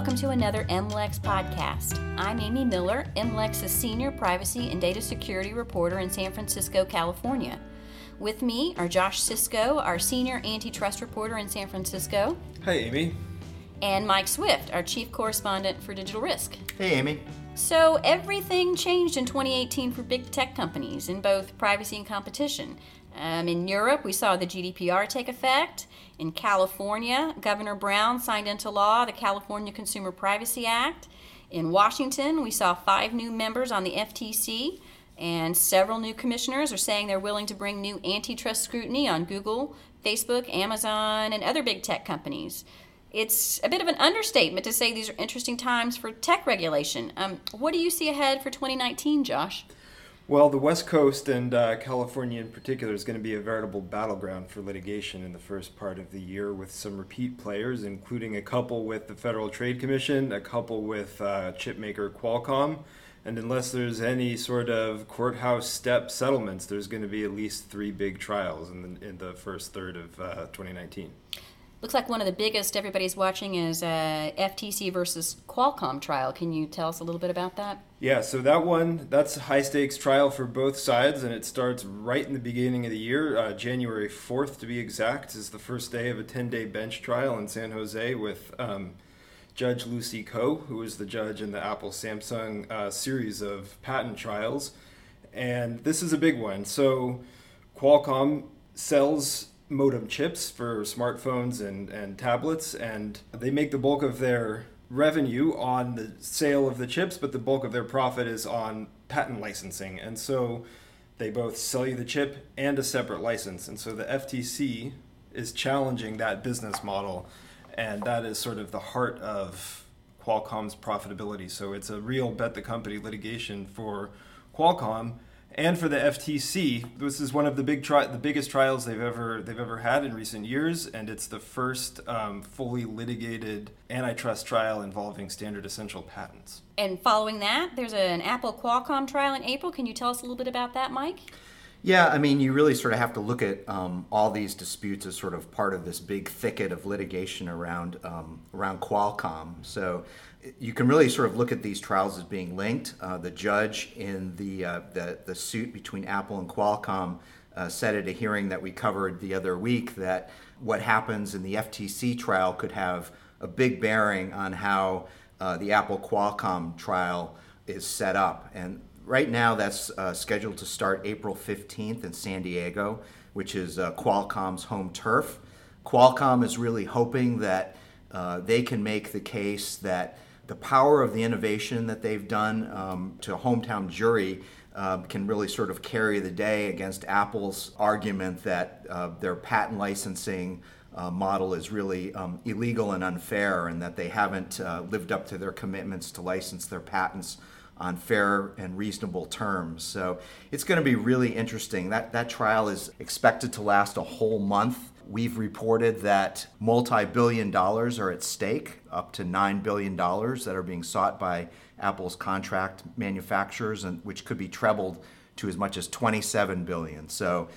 welcome to another MLEX podcast. I'm Amy Miller, MLEX's senior privacy and data security reporter in San Francisco, California. With me are Josh Sisco, our senior antitrust reporter in San Francisco. Hi, Amy. And Mike Swift, our chief correspondent for digital risk. Hey, Amy. So, everything changed in 2018 for big tech companies in both privacy and competition. Um, in Europe, we saw the GDPR take effect. In California, Governor Brown signed into law the California Consumer Privacy Act. In Washington, we saw five new members on the FTC. And several new commissioners are saying they're willing to bring new antitrust scrutiny on Google, Facebook, Amazon, and other big tech companies. It's a bit of an understatement to say these are interesting times for tech regulation. Um, what do you see ahead for 2019, Josh? Well, the West Coast and uh, California in particular is going to be a veritable battleground for litigation in the first part of the year with some repeat players, including a couple with the Federal Trade Commission, a couple with uh, chipmaker Qualcomm, and unless there's any sort of courthouse step settlements, there's going to be at least three big trials in the, in the first third of uh, 2019. Looks like one of the biggest everybody's watching is uh, FTC versus Qualcomm trial. Can you tell us a little bit about that? Yeah, so that one, that's a high stakes trial for both sides, and it starts right in the beginning of the year. Uh, January 4th, to be exact, is the first day of a 10 day bench trial in San Jose with. Um, Judge Lucy Koh, who was the judge in the Apple Samsung uh, series of patent trials. And this is a big one. So, Qualcomm sells modem chips for smartphones and, and tablets, and they make the bulk of their revenue on the sale of the chips, but the bulk of their profit is on patent licensing. And so, they both sell you the chip and a separate license. And so, the FTC is challenging that business model and that is sort of the heart of Qualcomm's profitability. So it's a real bet the company litigation for Qualcomm and for the FTC. This is one of the big tri- the biggest trials they've ever they've ever had in recent years, and it's the first um, fully litigated antitrust trial involving standard essential patents. And following that, there's an Apple Qualcomm trial in April. Can you tell us a little bit about that, Mike? Yeah, I mean, you really sort of have to look at um, all these disputes as sort of part of this big thicket of litigation around um, around Qualcomm. So you can really sort of look at these trials as being linked. Uh, the judge in the, uh, the, the suit between Apple and Qualcomm uh, said at a hearing that we covered the other week that what happens in the FTC trial could have a big bearing on how uh, the Apple Qualcomm trial is set up. And right now that's uh, scheduled to start April 15th in San Diego, which is uh, Qualcomm's home turf. Qualcomm is really hoping that uh, they can make the case that the power of the innovation that they've done um, to hometown jury uh, can really sort of carry the day against Apple's argument that uh, their patent licensing uh, model is really um, illegal and unfair, and that they haven't uh, lived up to their commitments to license their patents on fair and reasonable terms. So it's going to be really interesting. That that trial is expected to last a whole month. We've reported that multi-billion dollars are at stake, up to $9 billion that are being sought by Apple's contract manufacturers and which could be trebled to as much as 27 billion. So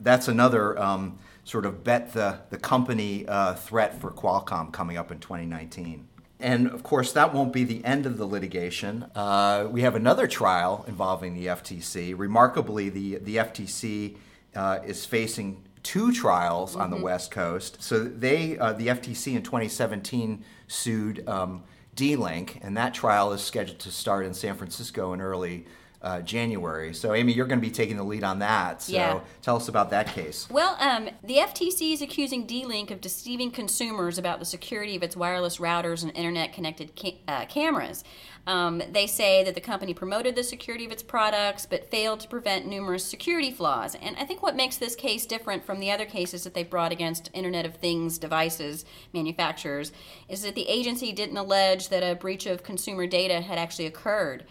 that's another um, sort of bet the, the company uh, threat for Qualcomm coming up in 2019. And of course, that won't be the end of the litigation. Uh, we have another trial involving the FTC. Remarkably, the, the FTC uh, is facing two trials mm-hmm. on the mm-hmm. West Coast. So they, uh, the FTC in 2017 sued um, D-Link, and that trial is scheduled to start in San Francisco in early uh, January. So, Amy, you're going to be taking the lead on that. So, yeah. tell us about that case. Well, um, the FTC is accusing D Link of deceiving consumers about the security of its wireless routers and internet connected ca- uh, cameras. Um, they say that the company promoted the security of its products but failed to prevent numerous security flaws. And I think what makes this case different from the other cases that they've brought against Internet of Things devices manufacturers is that the agency didn't allege that a breach of consumer data had actually occurred.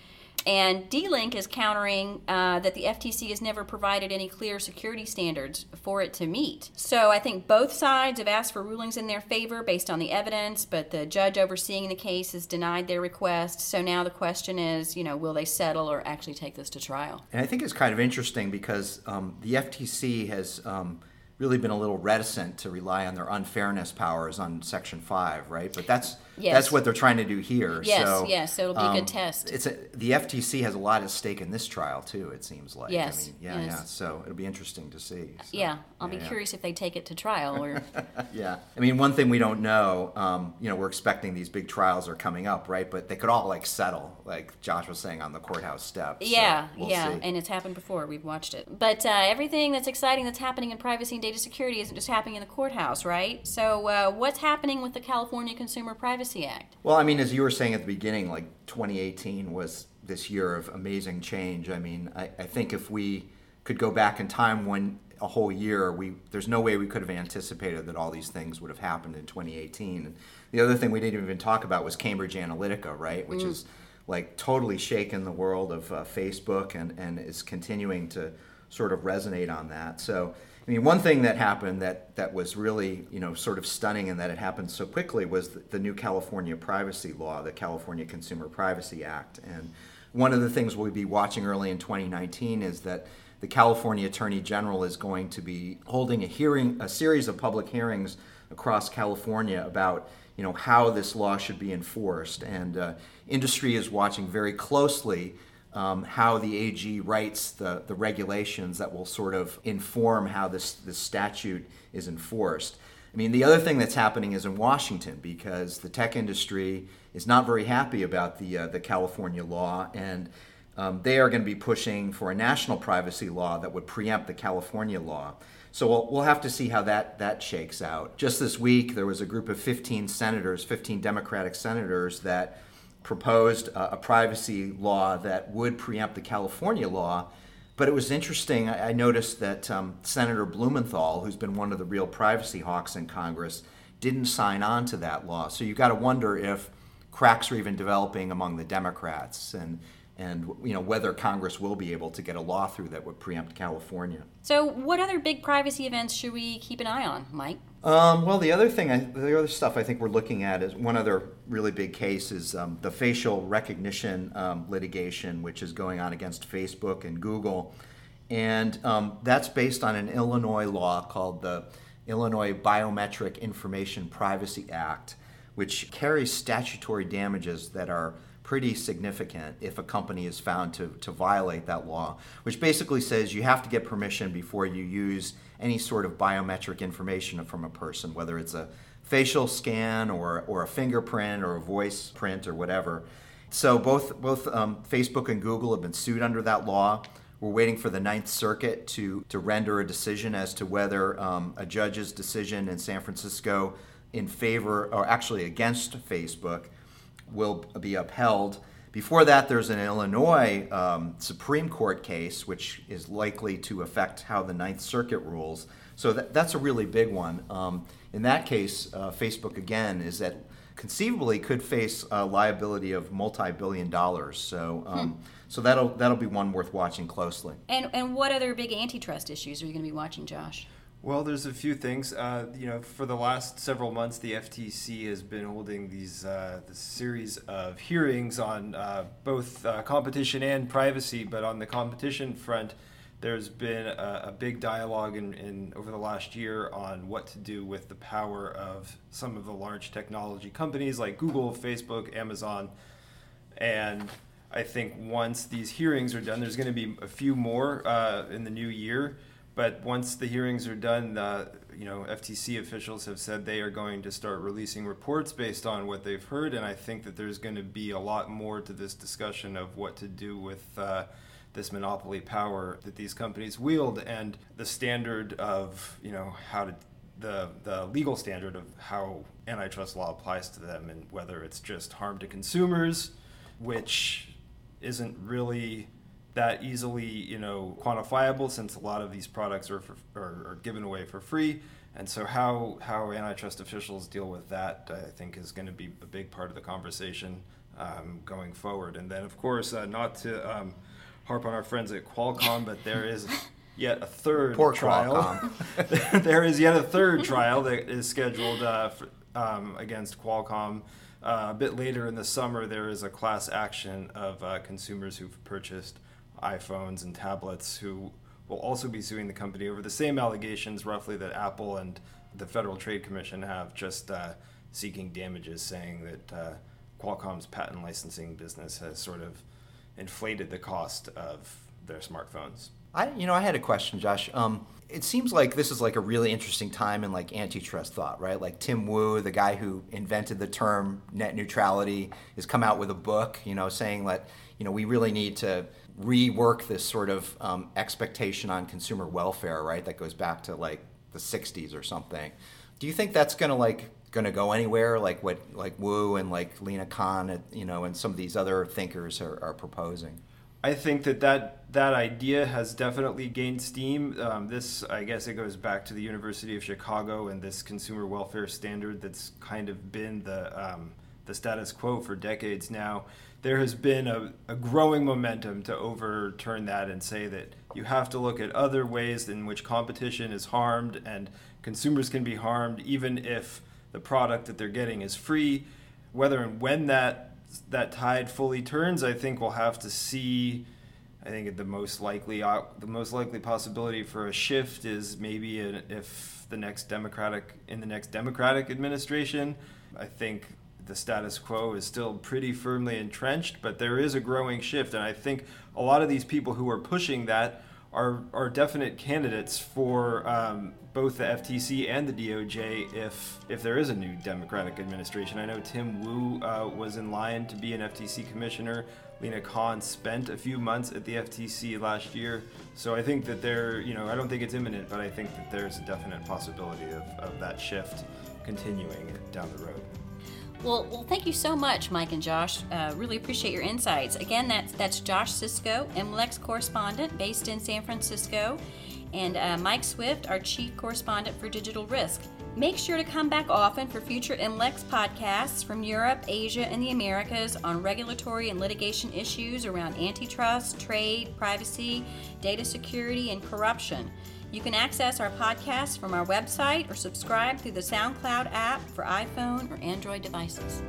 And D-Link is countering uh, that the FTC has never provided any clear security standards for it to meet. So I think both sides have asked for rulings in their favor based on the evidence, but the judge overseeing the case has denied their request. So now the question is, you know, will they settle or actually take this to trial? And I think it's kind of interesting because um, the FTC has. Um, really been a little reticent to rely on their unfairness powers on Section 5, right? But that's Yes. That's what they're trying to do here. Yes, so, yes, so it'll be a good test. It's a, the FTC has a lot at stake in this trial too. It seems like. Yes, I mean, yeah, yes. yeah. So it'll be interesting to see. So, Yeah, I'll be yeah, yeah. curious if they take it to trial or. Yeah, I mean, one thing we don't know, um, you know, we're expecting these big trials are coming up, right? But they could all like settle, like Josh was saying on the courthouse steps. So Yeah, we'll yeah, see. and it's happened before. We've watched it. But uh, everything that's exciting that's happening in privacy and data security isn't just happening in the courthouse, right? So, uh, what's happening with the California Consumer Privacy Act? Well, I mean, as you were saying at the beginning, like 2018 was this year of amazing change. I mean, I, I think if we could go back in time one a whole year, we there's no way we could have anticipated that all these things would have happened in 2018. And the other thing we didn't even talk about was Cambridge Analytica, right? Which is like totally shaken the world of uh, Facebook and, and is continuing to sort of resonate on that. So, I mean, one thing that happened that, that was really, you know, sort of stunning and that it happened so quickly was the, the new California privacy law, the California Consumer Privacy Act. And one of the things we'll be watching early in 2019 is that the California Attorney General is going to be holding a hearing, a series of public hearings across California about you know how this law should be enforced, and uh, industry is watching very closely um, how the AG writes the, the regulations that will sort of inform how this, this statute is enforced. I mean, the other thing that's happening is in Washington because the tech industry is not very happy about the uh, the California law, and um, they are going to be pushing for a national privacy law that would preempt the California law. So we'll, we'll have to see how that, that shakes out. Just this week, there was a group of 15 senators, 15 Democratic senators, that proposed a, a privacy law that would preempt the California law. But it was interesting. I, I noticed that um, Senator Blumenthal, who's been one of the real privacy hawks in Congress, didn't sign on to that law. So you've got to wonder if cracks are even developing among the Democrats and and you know whether Congress will be able to get a law through that would preempt California. So, what other big privacy events should we keep an eye on, Mike? Um, well, the other thing, I, the other stuff I think we're looking at is one other really big case is um, the facial recognition um, litigation, which is going on against Facebook and Google, and um, that's based on an Illinois law called the Illinois Biometric Information Privacy Act, which carries statutory damages that are pretty significant if a company is found to, to violate that law, which basically says you have to get permission before you use any sort of biometric information from a person, whether it's a facial scan or, or a fingerprint or a voice print or whatever. So both, both um, Facebook and Google have been sued under that law. We're waiting for the Ninth Circuit to, to render a decision as to whether um, a judge's decision in San Francisco in favor, or actually against Facebook, will be upheld. Before that, there's an Illinois um, Supreme Court case, which is likely to affect how the Ninth Circuit rules. So that, that's a really big one. Um, in that case, uh, Facebook again is that conceivably could face a liability of multi-billion dollars. So, um, so that'll that'll be one worth watching closely. And and what other big antitrust issues are you going to be watching, Josh? Well, there's a few things. Uh, you know, for the last several months, the FTC has been holding these uh, this series of hearings on uh, both uh, competition and privacy. But on the competition front, there's been a, a big dialogue in, in over the last year on what to do with the power of some of the large technology companies like Google, Facebook, Amazon, and I think once these hearings are done, there's going to be a few more uh, in the new year. But once the hearings are done, uh, you know, FTC officials have said they are going to start releasing reports based on what they've heard, and I think that there's going to be a lot more to this discussion of what to do with uh, this monopoly power that these companies wield, and the standard of you know how to the the legal standard of how antitrust law applies to them, and whether it's just harm to consumers, which isn't really that easily, you know, quantifiable since a lot of these products are, for, are, are given away for free. And so, how, how antitrust officials deal with that, I think, is going to be a big part of the conversation um, going forward. And then, of course, uh, not to um, harp on our friends at Qualcomm, but there is yet a third Poor trial. there is yet a third trial that is scheduled uh, for, um, against Qualcomm. Uh, a bit later in the summer, there is a class action of uh, consumers who've purchased iPhones and tablets who will also be suing the company over the same allegations, roughly, that Apple and the Federal Trade Commission have just uh, seeking damages, saying that uh, Qualcomm's patent licensing business has sort of inflated the cost of their smartphones. I, you know, I had a question, Josh. Um, it seems like this is like a really interesting time in like antitrust thought, right? Like Tim Wu, the guy who invented the term net neutrality, has come out with a book, you know, saying that you know we really need to rework this sort of um, expectation on consumer welfare, right? That goes back to like the '60s or something. Do you think that's going to like going to go anywhere? Like what like Wu and like Lina Khan, you know, and some of these other thinkers are, are proposing. I think that, that that idea has definitely gained steam. Um, this, I guess, it goes back to the University of Chicago and this consumer welfare standard that's kind of been the um, the status quo for decades now. There has been a, a growing momentum to overturn that and say that you have to look at other ways in which competition is harmed and consumers can be harmed, even if the product that they're getting is free. Whether and when that that tide fully turns, I think we'll have to see. I think the most likely the most likely possibility for a shift is maybe if the next democratic in the next democratic administration. I think the status quo is still pretty firmly entrenched, but there is a growing shift, and I think a lot of these people who are pushing that are are definite candidates for um, both the FTC and the DOJ if if there is a new Democratic administration. I know Tim Wu uh, was in line to be an FTC commissioner. Lina Khan spent a few months at the FTC last year, so I think that there, you know, I don't think it's imminent, but I think that there's a definite possibility of, of that shift continuing down the road. Well, well, thank you so much, Mike and Josh. Uh, really appreciate your insights. Again, that's that's Josh Sisco, MLEX correspondent based in San Francisco, and uh, Mike Swift, our chief correspondent for Digital Risk. Make sure to come back often for future MLEX podcasts from Europe, Asia, and the Americas on regulatory and litigation issues around antitrust, trade, privacy, data security, and corruption. You can access our podcast from our website or subscribe through the SoundCloud app for iPhone or Android devices.